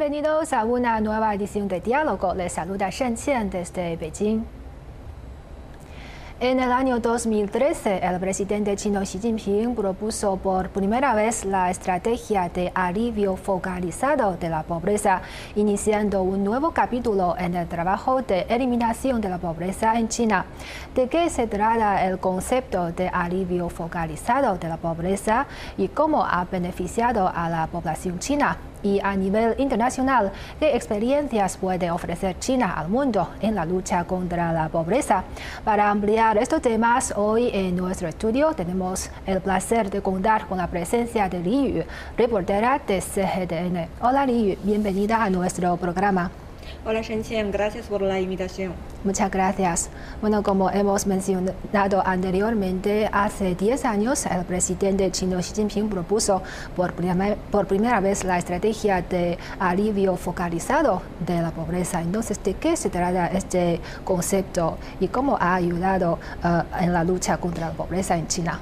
Bienvenidos a una nueva edición de Diálogo. Les saluda Shen Qian desde Beijing. En el año 2013, el presidente chino Xi Jinping propuso por primera vez la estrategia de alivio focalizado de la pobreza, iniciando un nuevo capítulo en el trabajo de eliminación de la pobreza en China. ¿De qué se trata el concepto de alivio focalizado de la pobreza y cómo ha beneficiado a la población china? Y a nivel internacional, ¿qué experiencias puede ofrecer China al mundo en la lucha contra la pobreza? Para ampliar estos temas, hoy en nuestro estudio tenemos el placer de contar con la presencia de Li Yu, reportera de CGTN. Hola Li Yu, bienvenida a nuestro programa. Hola Shen gracias por la invitación. Muchas gracias. Bueno, como hemos mencionado anteriormente, hace 10 años el presidente chino Xi Jinping propuso por, por primera vez la estrategia de alivio focalizado de la pobreza. Entonces, ¿de qué se trata este concepto y cómo ha ayudado uh, en la lucha contra la pobreza en China?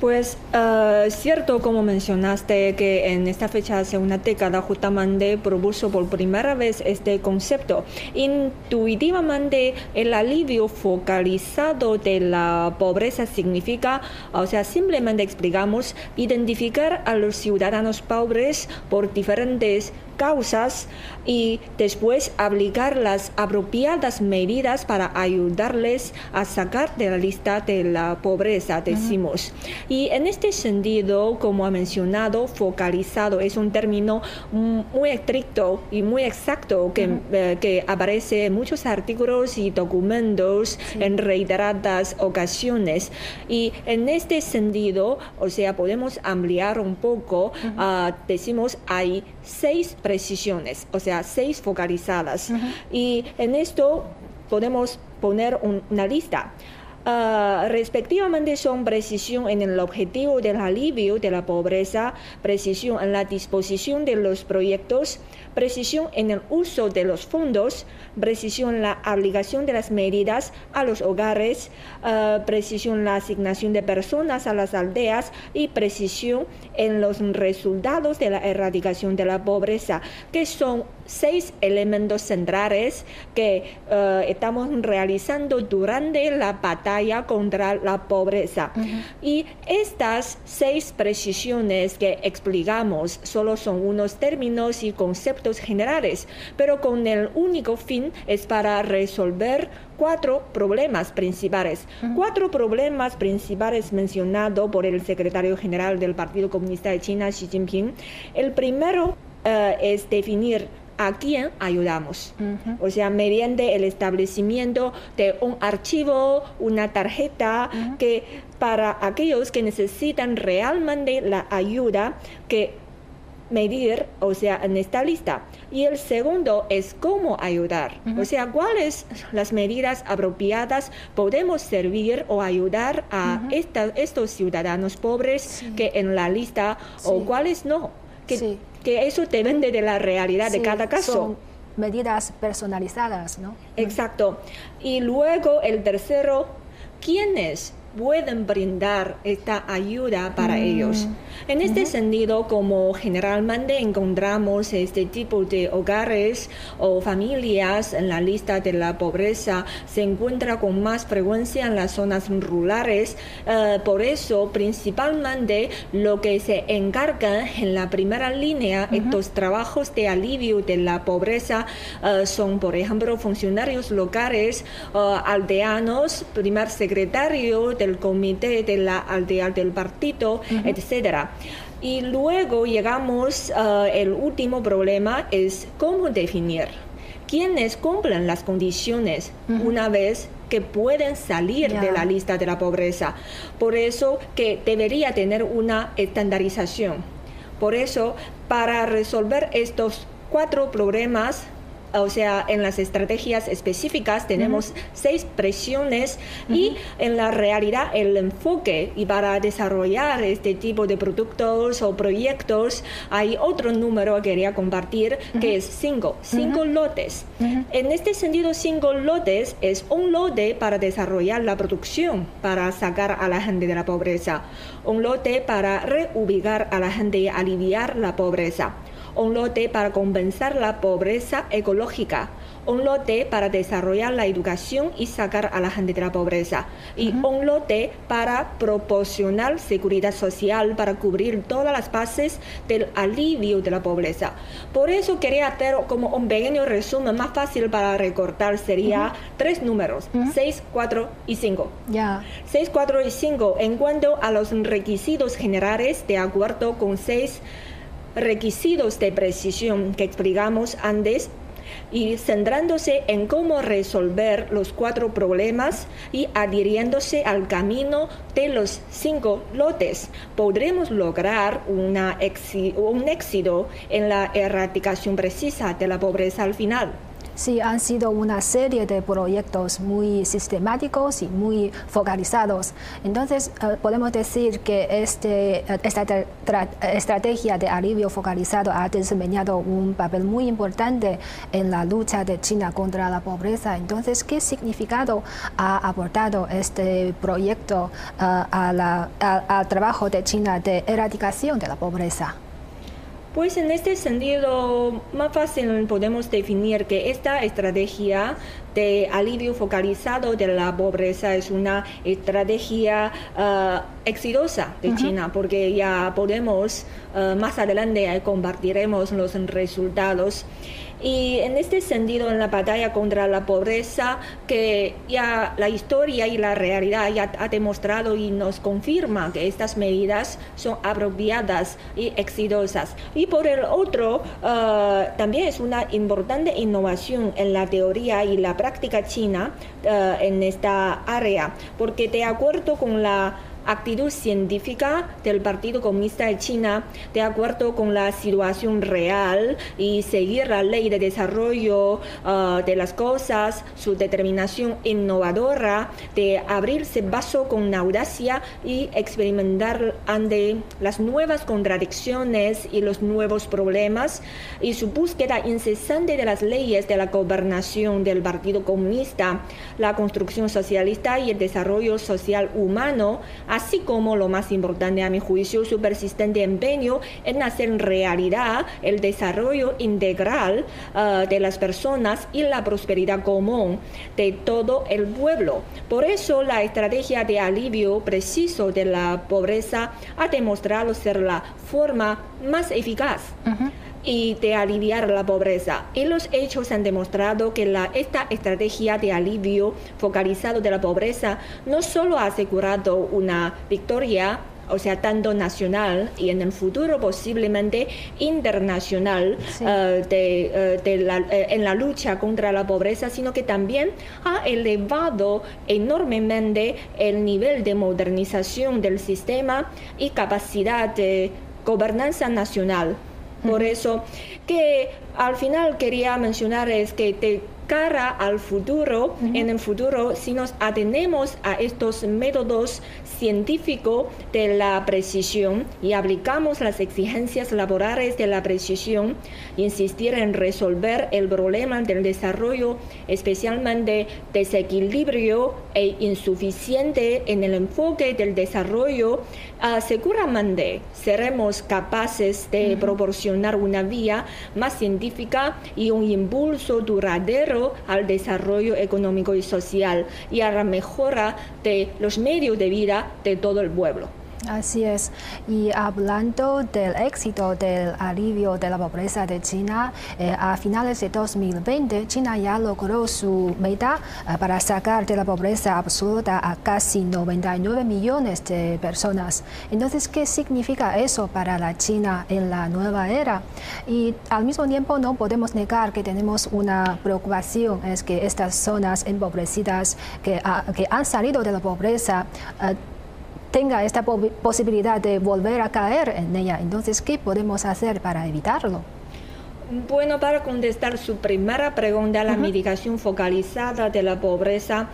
Pues uh, cierto, como mencionaste, que en esta fecha hace una década justamente propuso por primera vez este concepto. Intuitivamente, el alivio focalizado de la pobreza significa, o sea, simplemente explicamos, identificar a los ciudadanos pobres por diferentes causas y después aplicar las apropiadas medidas para ayudarles a sacar de la lista de la pobreza, decimos. Y en este sentido, como ha mencionado, focalizado es un término muy estricto y muy exacto que, eh, que aparece en muchos artículos y documentos en reiteradas ocasiones. Y en este sentido, o sea, podemos ampliar un poco, ah, decimos, hay seis precisiones, o sea, seis focalizadas. Y en esto podemos poner una lista. Ah, respectivamente son precisión en el objetivo del alivio de la pobreza, precisión en la disposición de los proyectos, precisión en el uso de los fondos, precisión en la aplicación de las medidas a los hogares, ah, precisión en la asignación de personas a las aldeas y precisión en los resultados de la erradicación de la pobreza, que son seis elementos centrales que ah, estamos realizando durante la batalla contra la pobreza. Y estas seis precisiones que explicamos solo son unos términos y conceptos generales, pero con el único fin es para resolver cuatro problemas principales. Cuatro problemas principales mencionados por el secretario general del Partido Comunista de China, Xi Jinping. El primero eh, es definir a quién ayudamos. O sea, mediante el establecimiento de un archivo, una tarjeta, que para aquellos que necesitan realmente la ayuda, que medir, o sea, en esta lista. Y el segundo es cómo ayudar, o sea, cuáles las medidas apropiadas podemos servir o ayudar a estos ciudadanos pobres que en la lista o cuáles no. Que, que eso depende de la realidad de cada caso. Son medidas personalizadas, ¿no? Exacto. Y luego el tercero, ¿quiénes pueden brindar esta ayuda para mm. ellos. En este sentido, como generalmente encontramos este tipo de hogares o familias en la lista de la pobreza, se encuentra con más frecuencia en las zonas rurales. Eh, por eso, principalmente, lo que se encarga en la primera línea, estos trabajos de alivio de la pobreza, eh, son, por ejemplo, funcionarios locales, eh, aldeanos, primer secretario de comité de la aldea del partido, etcétera. Y luego llegamos, uh, el último problema es cómo definir quiénes cumplen las condiciones una vez que pueden salir de la lista de la pobreza. Por eso que debería tener una estandarización. Por eso, para resolver estos cuatro problemas, o sea, en las estrategias específicas tenemos seis presiones y en la realidad el enfoque y para desarrollar este tipo de productos o proyectos hay otro número que quería compartir que es cinco, cinco lotes. En este sentido, cinco lotes es un lote para desarrollar la producción, para sacar a la gente de la pobreza, un lote para reubicar a la gente y aliviar la pobreza un lote para compensar la pobreza ecológica, un lote para desarrollar la educación y sacar a la gente de la pobreza, y un lote para proporcionar seguridad social para cubrir todas las bases del alivio de la pobreza. Por eso quería hacer como un pequeño resumen más fácil para recortar, sería tres números, 6, 4 y 5. Ya. 6, 4 y 5 en cuanto a los requisitos generales de acuerdo con seis requisitos de precisión que explicamos antes y centrándose en cómo resolver los cuatro problemas y adhiriéndose al camino de los cinco lotes, podremos lograr una un éxito en la erradicación precisa de la pobreza al final. Sí, han sido una serie de proyectos muy sistemáticos y muy focalizados. Entonces, eh, podemos decir que este, eh, esta estrategia de alivio focalizado ha desempeñado un papel muy importante en la lucha de China contra la pobreza. Entonces, ¿qué significado ha aportado este proyecto uh, al trabajo de China de erradicación de la pobreza? Pues en este sentido, más fácil podemos definir que esta estrategia de alivio focalizado de la pobreza es una estrategia uh, exitosa de China, porque ya podemos, uh, más adelante compartiremos los resultados. Y en este sentido, en la batalla contra la pobreza, que ya la historia y la realidad ya ha demostrado y nos confirma que estas medidas son apropiadas y exitosas. Y por el otro, eh, también es una importante innovación en la teoría y la práctica china eh, en esta área, porque de acuerdo con la actitud científica del Partido Comunista de China de acuerdo con la situación real y seguir la ley de desarrollo uh, de las cosas, su determinación innovadora de abrirse paso con audacia y experimentar ante las nuevas contradicciones y los nuevos problemas y su búsqueda incesante de las leyes de la gobernación del Partido Comunista, la construcción socialista y el desarrollo social humano así como lo más importante a mi juicio, su persistente empeño en hacer realidad el desarrollo integral ah, de las personas y la prosperidad común de todo el pueblo. Por eso la estrategia de alivio preciso de la pobreza ha demostrado ser la forma más eficaz y de aliviar la pobreza. Y los hechos han demostrado que la, esta estrategia de alivio focalizado de la pobreza no solo ha asegurado una victoria o sea, tanto nacional y en el futuro posiblemente internacional eh, de, eh, la, eh, en la lucha contra la pobreza, sino que también ha elevado enormemente el nivel de modernización del sistema y capacidad de gobernanza nacional. Por eso que al final quería mencionar es que de cara al futuro, en el futuro, si nos atenemos a estos métodos científicos de la precisión y aplicamos las exigencias laborales de la precisión, insistir en resolver el problema del desarrollo, especialmente desequilibrio e insuficiente en el enfoque del desarrollo, uh, seguramente seremos capaces de proporcionar una vía más científica y un impulso duradero al desarrollo económico y social y a la mejora de los medios de vida de todo el pueblo. Así es. Y hablando del éxito del alivio de la pobreza de China, eh, a finales de 2020, China ya logró su meta eh, para sacar de la pobreza absoluta a casi 99 millones de personas. Entonces, ¿qué significa eso para la China en la nueva era? Y al mismo tiempo no podemos negar que tenemos una preocupación, es que estas zonas empobrecidas que, que han salido de la pobreza, eh, tenga esta posibilidad de volver a caer en ella. Entonces, ¿qué podemos hacer para evitarlo? Bueno, para contestar su primera pregunta, la medicación focalizada de la pobreza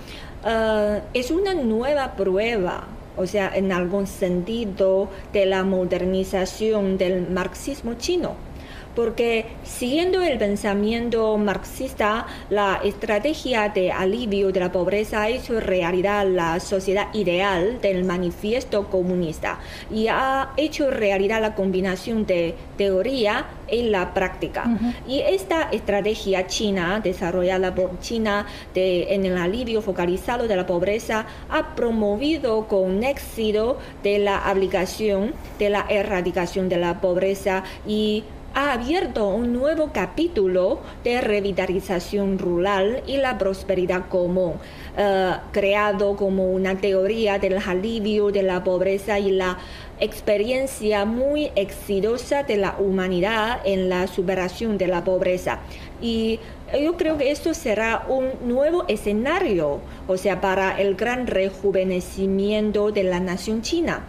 eh, es una nueva prueba, o sea, en algún sentido, de la modernización del marxismo chino porque siguiendo el pensamiento marxista, la estrategia de alivio de la pobreza ha hecho realidad la sociedad ideal del manifiesto comunista y ha hecho realidad la combinación de teoría y la práctica. Y esta estrategia china, desarrollada por China en el alivio focalizado de la pobreza, ha promovido con éxito de la aplicación de la erradicación de la pobreza y ha abierto un nuevo capítulo de revitalización rural y la prosperidad común, eh, creado como una teoría del alivio de la pobreza y la experiencia muy exitosa de la humanidad en la superación de la pobreza. Y yo creo que esto será un nuevo escenario, o sea, para el gran rejuvenecimiento de la nación china.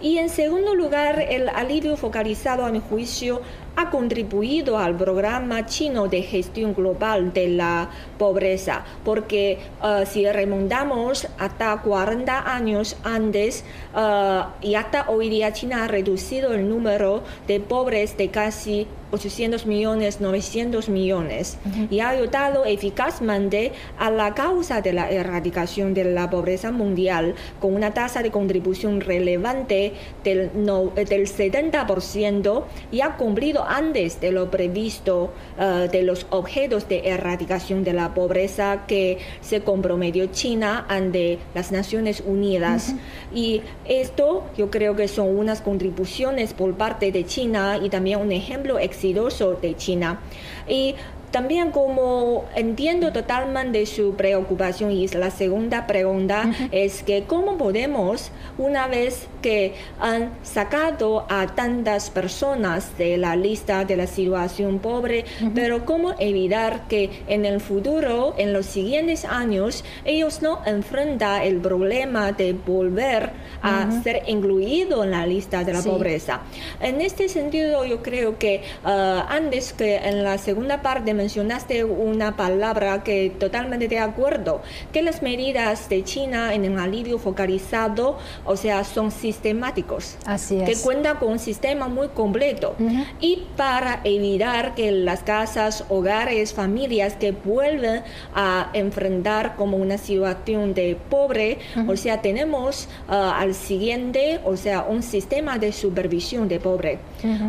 Y en segundo lugar, el alivio focalizado a mi juicio ha contribuido al programa chino de gestión global de la pobreza, porque uh, si remontamos hasta 40 años antes uh, y hasta hoy día China ha reducido el número de pobres de casi 800 millones, 900 millones y ha ayudado eficazmente a la causa de la erradicación de la pobreza mundial con una tasa de contribución relevante del, no, del 70% y ha cumplido antes de lo previsto uh, de los objetos de erradicación de la pobreza que se comprometió China ante las Naciones Unidas. Y esto yo creo que son unas contribuciones por parte de China y también un ejemplo exitoso de China. Y también como entiendo totalmente su preocupación y la segunda pregunta es que cómo podemos, una vez que han sacado a tantas personas de la lista de la situación pobre, pero cómo evitar que en el futuro, en los siguientes años, ellos no enfrentan el problema de volver a ser incluidos en la lista de la pobreza. En este sentido, yo creo que ah, antes que en la segunda parte mencionaste una palabra que totalmente de acuerdo, que las medidas de China en el alivio focalizado, o sea, son sistemáticos. Así es. Que cuenta con un sistema muy completo. Y para evitar que las casas, hogares, familias que vuelven a enfrentar como una situación de pobre, o sea, tenemos ah, al siguiente, o sea, un sistema de supervisión de pobre.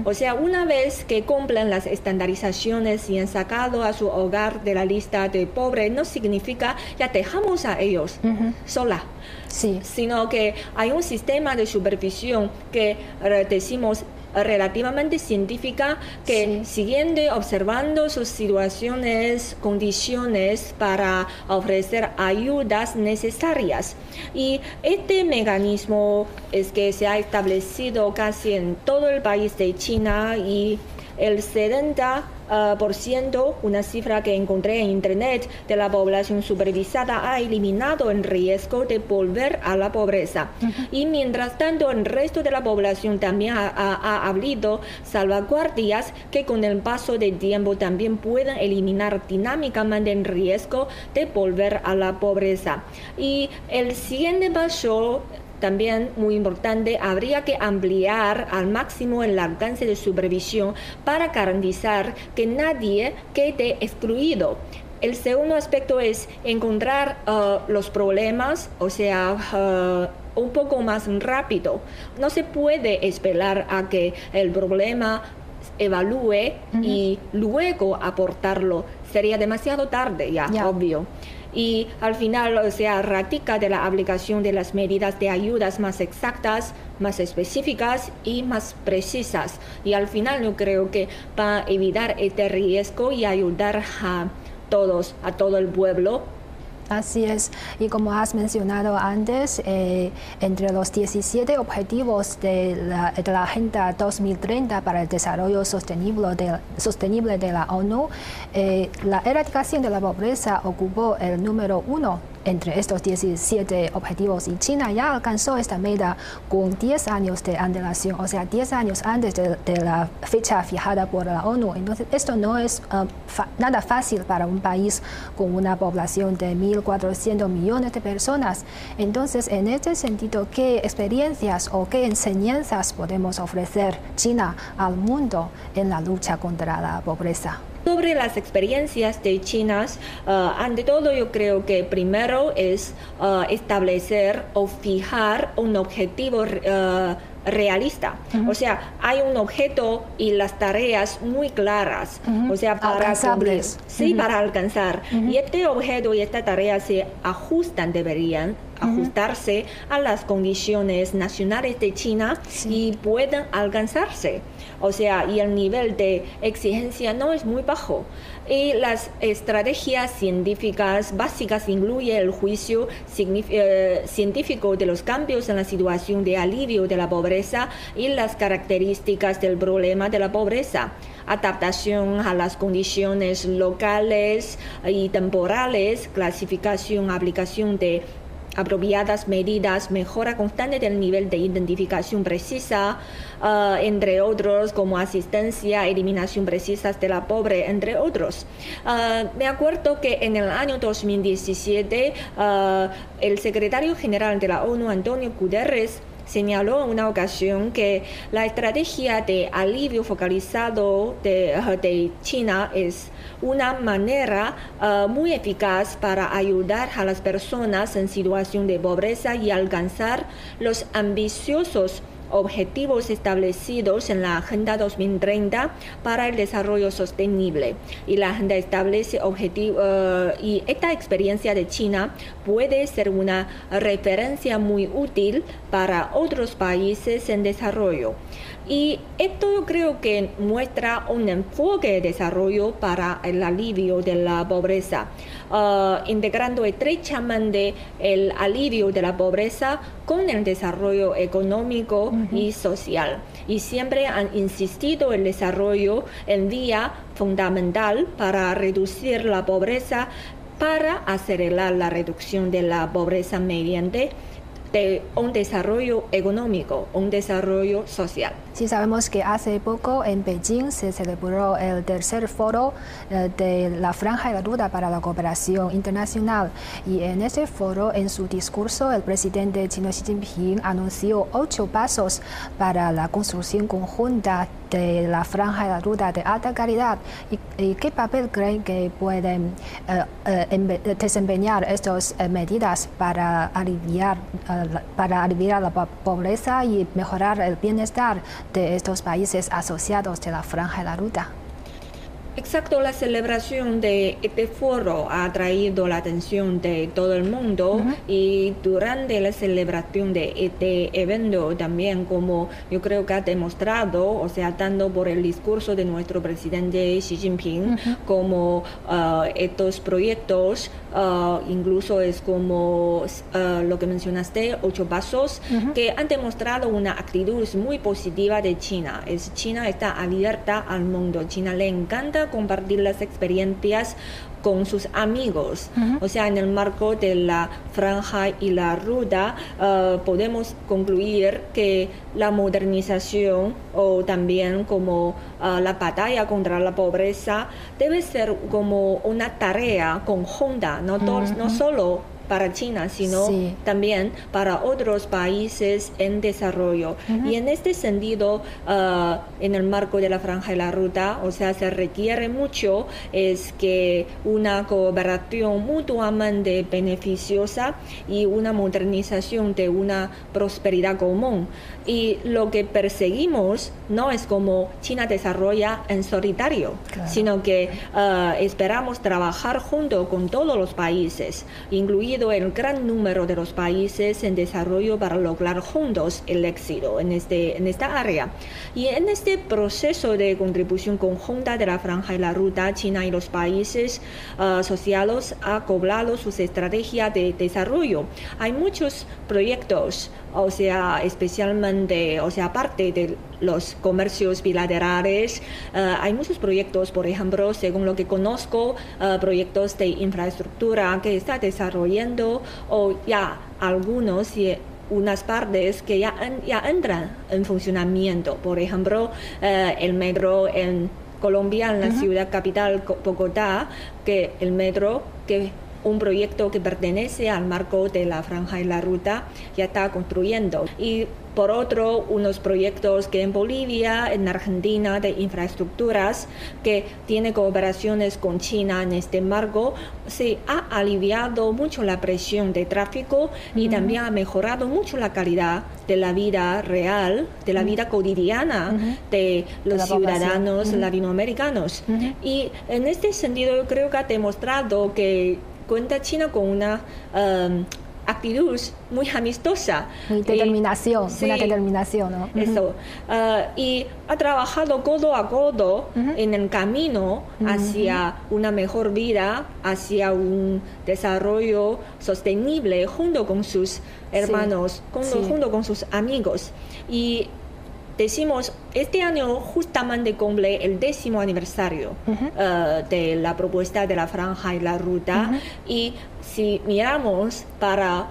O sea, una vez que cumplen las estandarizaciones y han sacado a su hogar de la lista de pobres no significa ya dejamos a ellos sola. Sí. Sino que hay un sistema de supervisión que eh, decimos relativamente científica que siguiendo observando sus situaciones, condiciones para ofrecer ayudas necesarias. Y este mecanismo es que se ha establecido casi en todo el país de China y el 70 ah, por ciento, una cifra que encontré en Internet, de la población supervisada ha eliminado el riesgo de volver a la pobreza. Y mientras tanto, el resto de la población también ha, ha, habido salvaguardias que con el paso del tiempo también pueden eliminar dinámicamente el riesgo de volver a la pobreza. Y el siguiente paso también muy importante, habría que ampliar al máximo el alcance de supervisión para garantizar que nadie quede excluido. El segundo aspecto es encontrar uh, los problemas, o sea, uh, un poco más rápido. No se puede esperar a que el problema evalúe y luego aportarlo. Sería demasiado tarde ya, obvio y al final, o sea, ratifica de la aplicación de las medidas de ayudas más exactas, más específicas y más precisas. Y al final yo creo que para evitar este riesgo y ayudar a todos, a todo el pueblo, Así es, y como has mencionado antes, eh, entre los 17 objetivos de la, Agenda 2030 para el Desarrollo Sostenible de, sostenible de la ONU, eh, la erradicación de la pobreza ocupó el número uno entre estos 17 objetivos y China ya alcanzó esta meta con 10 años de antelación, o sea, 10 años antes de, la fecha fijada por la ONU. Entonces, esto no es um, nada fácil para un país con una población de 1.400 millones de personas. Entonces, en este sentido, ¿qué experiencias o qué enseñanzas podemos ofrecer China al mundo en la lucha contra la pobreza? Sobre las experiencias de China, uh, ante todo yo creo que primero es uh, establecer o fijar un objetivo uh, realista. O sea, hay un objeto y las tareas muy claras. O sea, para alcanzables. Sí, para alcanzar. Y este objeto y esta tarea se ajustan, deberían ajustarse a las condiciones nacionales de China y pueden alcanzarse. O sea, y el nivel de exigencia no es muy bajo. Y las estrategias científicas básicas incluyen el juicio eh, científico de los cambios en la situación de alivio de la pobreza y las características del problema de la pobreza adaptación a las condiciones locales y temporales, clasificación, aplicación de apropiadas medidas, mejora constante del nivel de identificación precisa, ah, entre otros como asistencia, eliminación precisa de la pobre, entre otros. Ah, me acuerdo que en el año 2017 ah, el secretario general de la ONU, Antonio Guterres, señaló en una ocasión que la estrategia de alivio focalizado de, de China es una manera uh, muy eficaz para ayudar a las personas en situación de pobreza y alcanzar los ambiciosos objetivos establecidos en la Agenda 2030 para el Desarrollo Sostenible. Y la agenda establece objetivos uh, y esta experiencia de China puede ser una referencia muy útil para otros países en desarrollo. Y esto yo creo que muestra un enfoque de desarrollo para el alivio de la pobreza, uh, integrando estrechamente el alivio de la pobreza con el desarrollo económico y social. Y siempre han insistido el desarrollo en vía fundamental para reducir la pobreza, para acelerar la reducción de la pobreza mediante de un desarrollo económico, un desarrollo social. Sí, sabemos que hace poco en Beijing se celebró el tercer foro eh, de la Franja de la para la Cooperación Internacional. Y en ese foro, en su discurso, el presidente chino Xi Jinping anunció ocho pasos para la construcción conjunta de la Franja de la Ruta de alta calidad. Y, qué papel creen que pueden eh, eh, desempeñar estas medidas para aliviar, para aliviar la pobreza y mejorar el bienestar de estos países asociados de la franja de la ruta. Exacto, la celebración de este foro ha atraído la atención de todo el mundo y durante la celebración de este evento también como yo creo que ha demostrado, o sea, tanto por el discurso de nuestro presidente Xi Jinping como uh, estos proyectos, uh, incluso es como uh, lo que mencionaste, ocho pasos, que han demostrado una actitud muy positiva de China. Es, China está abierta al mundo, China le encanta compartir las experiencias con sus amigos. O sea, en el marco de la franja y la ruta, eh, podemos concluir que la modernización o también como eh, la batalla contra la pobreza debe ser como una tarea conjunta, no, no solo para China, sino también para otros países en desarrollo. Y en este sentido, ah, en el marco de la franja de la ruta, o sea, se requiere mucho es que una cooperación mutuamente beneficiosa y una modernización de una prosperidad común. Y lo que perseguimos no es como China desarrolla en solitario, sino que ah, esperamos trabajar junto con todos los países, incluidos el gran número de los países en desarrollo para lograr juntos el éxito en, este, en esta área. Y en este proceso de contribución conjunta de la franja y la ruta, China y los países uh, asociados han cobrado sus estrategias de desarrollo. Hay muchos proyectos, o sea, especialmente, o sea, aparte de los comercios bilaterales. Eh, hay muchos proyectos, por ejemplo, según lo que conozco, eh, proyectos de infraestructura que está desarrollando o ya algunos y unas partes que ya, ya entran en funcionamiento. Por ejemplo, eh, el metro en Colombia, en la ciudad capital Bogotá, que el metro que un proyecto que pertenece al marco de la franja y la ruta ya está construyendo. Y por otro, unos proyectos que en Bolivia, en Argentina, de infraestructuras, que tiene cooperaciones con China en este marco, se ha aliviado mucho la presión de tráfico y también ha mejorado mucho la calidad de la vida real, de la vida cotidiana de los ciudadanos latinoamericanos. Y en este sentido, yo creo que ha demostrado que cuenta China con una um, actitud muy amistosa. Determinación, una determinación, ¿no? Eso. Uh, y ha trabajado codo a codo en el camino hacia una mejor vida, hacia un desarrollo sostenible junto con sus hermanos, junto con sus amigos. Y decimos, este año justamente cumple el décimo aniversario eh, de la propuesta de la franja y la ruta. Y si miramos para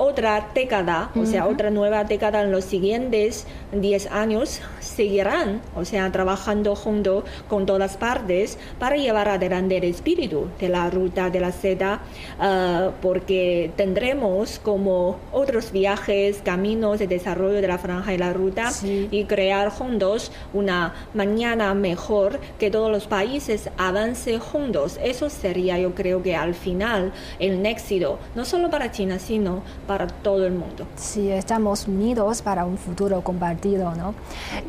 otra década, o sea, otra nueva década en los siguientes 10 años, seguirán, o sea, trabajando junto con todas partes para llevar adelante el espíritu de la ruta de la seda, ah, porque tendremos como otros viajes, caminos de desarrollo de la franja y la ruta y crear juntos una mañana mejor que todos los países avancen juntos. Eso sería, yo creo que al final, el éxito, no solo para China, sino para todo el mundo. Sí, estamos unidos para un futuro compartido, ¿no?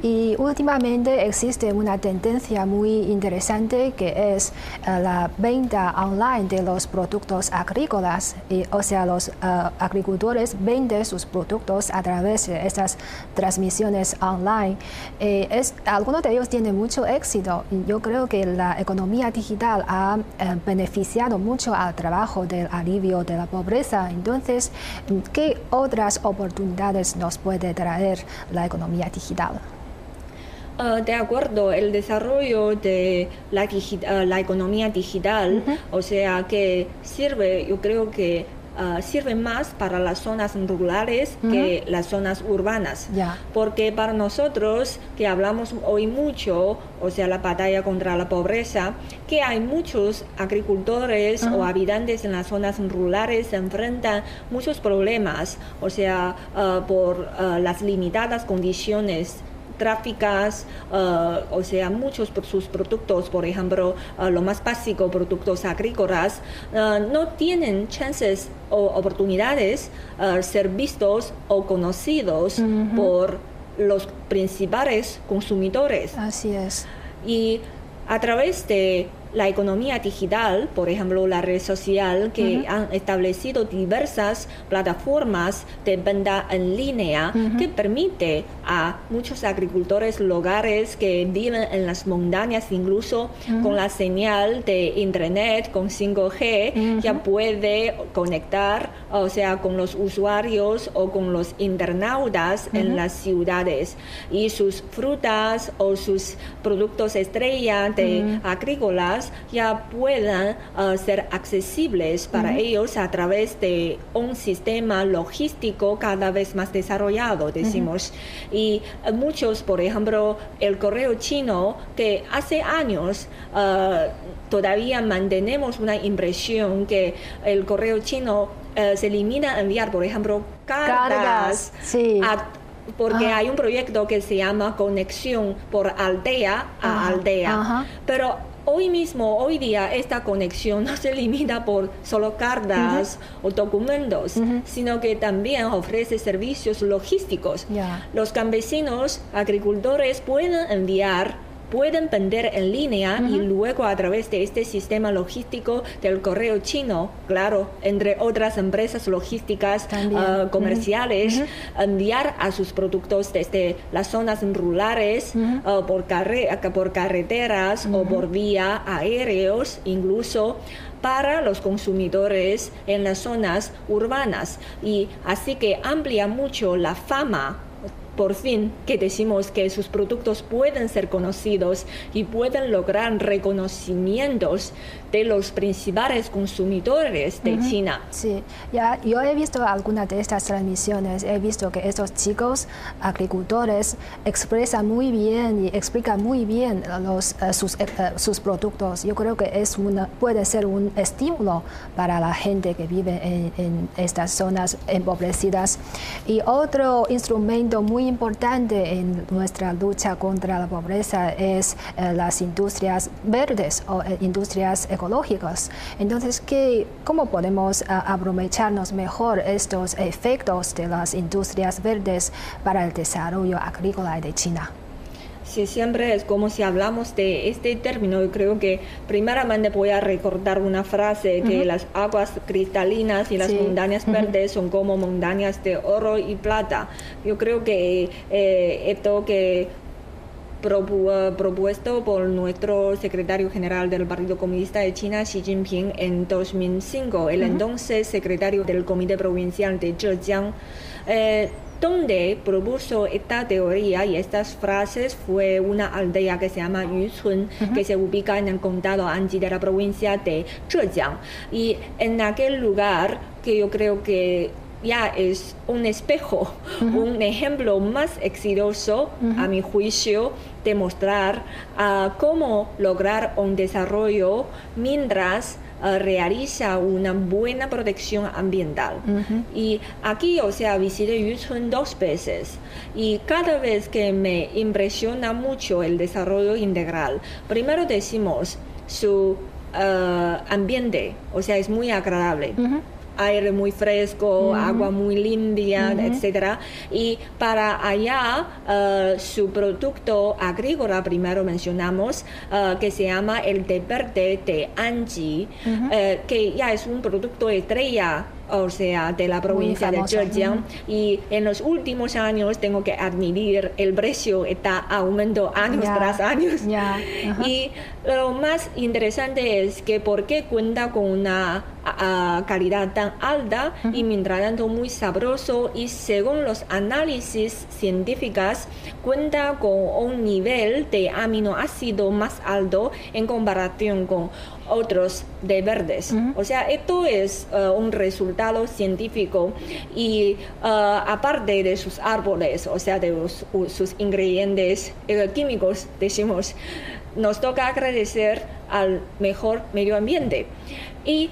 Y últimamente existe una tendencia muy interesante que es eh, la venta online de los productos agrícolas. Y, o sea, los eh, agricultores venden sus productos a través de estas transmisiones online. Eh, es, algunos de ellos tienen mucho éxito. Yo creo que la economía digital ha beneficiado mucho al trabajo del alivio de la pobreza. Entonces, ¿Qué otras oportunidades nos puede traer la economía digital? Ah, de acuerdo, el desarrollo de la, ah, la economía digital, o sea, que sirve, yo creo que uh, sirve más para las zonas rurales que las zonas urbanas. Porque para nosotros, que hablamos hoy mucho, o sea, la batalla contra la pobreza, que hay muchos agricultores o habitantes en las zonas rurales se enfrentan muchos problemas, o sea, uh, por uh, las limitadas condiciones tráficas, uh, o sea, muchos por sus productos, por ejemplo, uh, lo más básico, productos agrícolas, uh, no tienen chances o oportunidades ser vistos o conocidos por los principales consumidores. Así es. Y a través de la economía digital, por ejemplo, la red social, que han establecido diversas plataformas de venta en línea que permite a muchos agricultores locales que viven en las montañas, incluso con la señal de internet con 5G, ya puede conectar, o sea, con los usuarios o con los internautas en las ciudades. Y sus frutas o sus productos estrella de agrícolas ya puedan uh, ser accesibles para ellos a través de un sistema logístico cada vez más desarrollado, decimos. Y muchos, por ejemplo, el correo chino, que hace años uh, todavía mantenemos una impresión que el correo chino se limita a enviar, por ejemplo, cargas, porque hay un proyecto que se llama Conexión por aldea a aldea. Pero hoy mismo, hoy día, esta conexión no se limita por solo cartas o documentos, sino que también ofrece servicios logísticos. Los campesinos, agricultores pueden enviar pueden vender en línea y luego a través de este sistema logístico del correo chino, claro, entre otras empresas logísticas ah, comerciales, enviar a sus productos desde las zonas rurales ah, por, por carreteras o por vía aéreos, incluso para los consumidores en las zonas urbanas. Y así que amplía mucho la fama por fin que decimos que sus productos pueden ser conocidos y pueden lograr reconocimientos de los principales consumidores de China. Sí, ya yo he visto algunas de estas transmisiones, he visto que estos chicos agricultores expresan muy bien y explican muy bien los, eh, sus, eh, eh, sus productos. Yo creo que es una, puede ser un estímulo para la gente que vive en, en estas zonas empobrecidas. Y otro instrumento muy importante en nuestra lucha contra la pobreza es las industrias verdes o industrias económicas ecológicos. Entonces, ¿qué, ¿cómo podemos aprovecharnos mejor estos efectos de las industrias verdes para el desarrollo agrícola de China? Sí, siempre es como si hablamos de este término. Yo creo que primeramente voy a recordar una frase que las aguas cristalinas y las montañas verdes son como montañas de oro y plata. Yo creo que eh, esto que propuesto por nuestro secretario general del Partido Comunista de China, Xi Jinping, en 2005, el entonces secretario del Comité Provincial de Zhejiang, eh, donde propuso esta teoría y estas frases fue una aldea que se llama Yuchun, que se ubica en el condado Anji de la provincia de Zhejiang. Y en aquel lugar, que yo creo que ya es un espejo, un ejemplo más exitoso, a mi juicio, de mostrar ah, cómo lograr un desarrollo mientras ah, realiza una buena protección ambiental. Y aquí, o sea, visité Yuchun dos veces y cada vez que me impresiona mucho el desarrollo integral, primero decimos su ah, ambiente, o sea, es muy agradable aire muy fresco, agua muy limpia, etcétera. Y para allá, eh, su producto agrícola, primero mencionamos, eh, que se llama el té verde de Anji, que ya es un producto estrella o sea, de la provincia de Zhejiang. Y en los últimos años, tengo que admitir, el precio está aumentando años tras años. Y lo más interesante es que porque cuenta con una calidad tan alta y mientras tanto muy sabroso y según los análisis científicos cuenta con un nivel de aminoácido más alto en comparación con otros de verdes. O sea, esto es uh, un resultado científico y uh, aparte de sus árboles, o sea, de sus ingredientes eh, químicos, decimos, nos toca agradecer al mejor medio ambiente. Y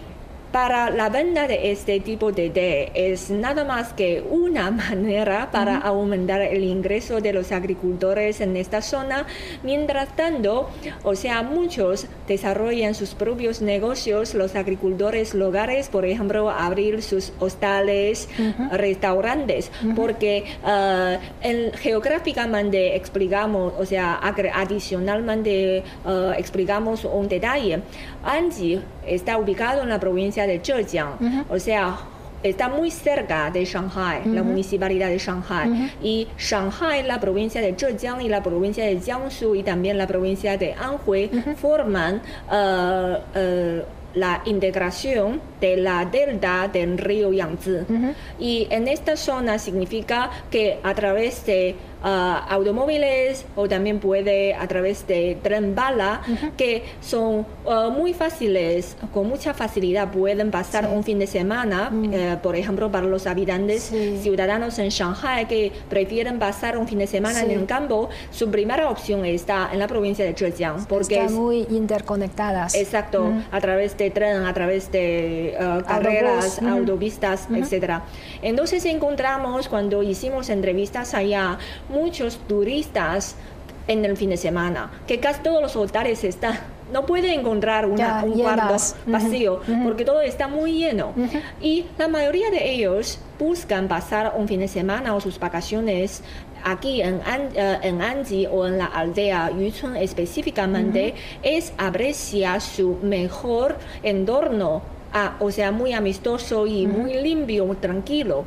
para la venta de este tipo de té es nada más que una manera para aumentar el ingreso de los agricultores en esta zona. Mientras tanto, o sea, muchos desarrollan sus propios negocios, los agricultores locales, por ejemplo, abrir sus hostales, restaurantes, porque uh, geográficamente explicamos, o sea, adicionalmente uh, explicamos un detalle. Anji está ubicado en la provincia de Zhejiang, o sea, está muy cerca de Shanghai, la municipalidad de Shanghai. Y Shanghai, la provincia de Zhejiang y la provincia de Jiangsu y también la provincia de Anhui forman uh, uh, la integración de la delta del río Yangtze. Y en esta zona significa que a través de uh, automóviles o también puede a través de tren bala, que son uh, muy fáciles, con mucha facilidad pueden pasar un fin de semana, mm. eh, por ejemplo, para los habitantes ciudadanos en Shanghai que prefieren pasar un fin de semana en el campo, su primera opción está en la provincia de Zhejiang. Porque Están muy interconectadas. Exacto, a través de tren, a través de uh, carreras, autopistas, etcétera. Entonces encontramos cuando hicimos entrevistas allá muchos turistas en el fin de semana, que casi todos los hoteles están, no puede encontrar una, un cuarto vacío porque todo está muy lleno. Y la mayoría de ellos buscan pasar un fin de semana o sus vacaciones aquí en, eh, en o en la aldea Yuchun específicamente, es apreciar su mejor entorno, ah, o sea, muy amistoso y muy limpio, muy tranquilo.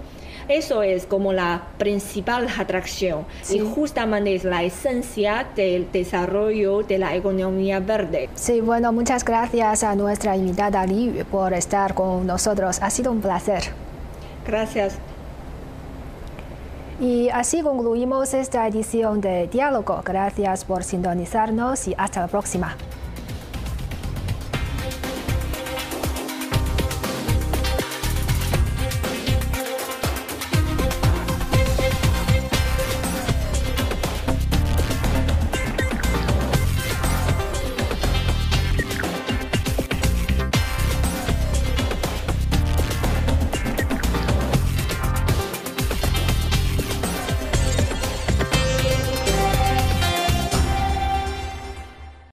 Eso es como la principal atracción y justamente es la esencia del desarrollo de la economía verde. Sí, bueno, muchas gracias a nuestra invitada Li por estar con nosotros. Ha sido un placer. Gracias. Y así concluimos esta edición de Diálogo. Gracias por sintonizarnos y hasta la próxima.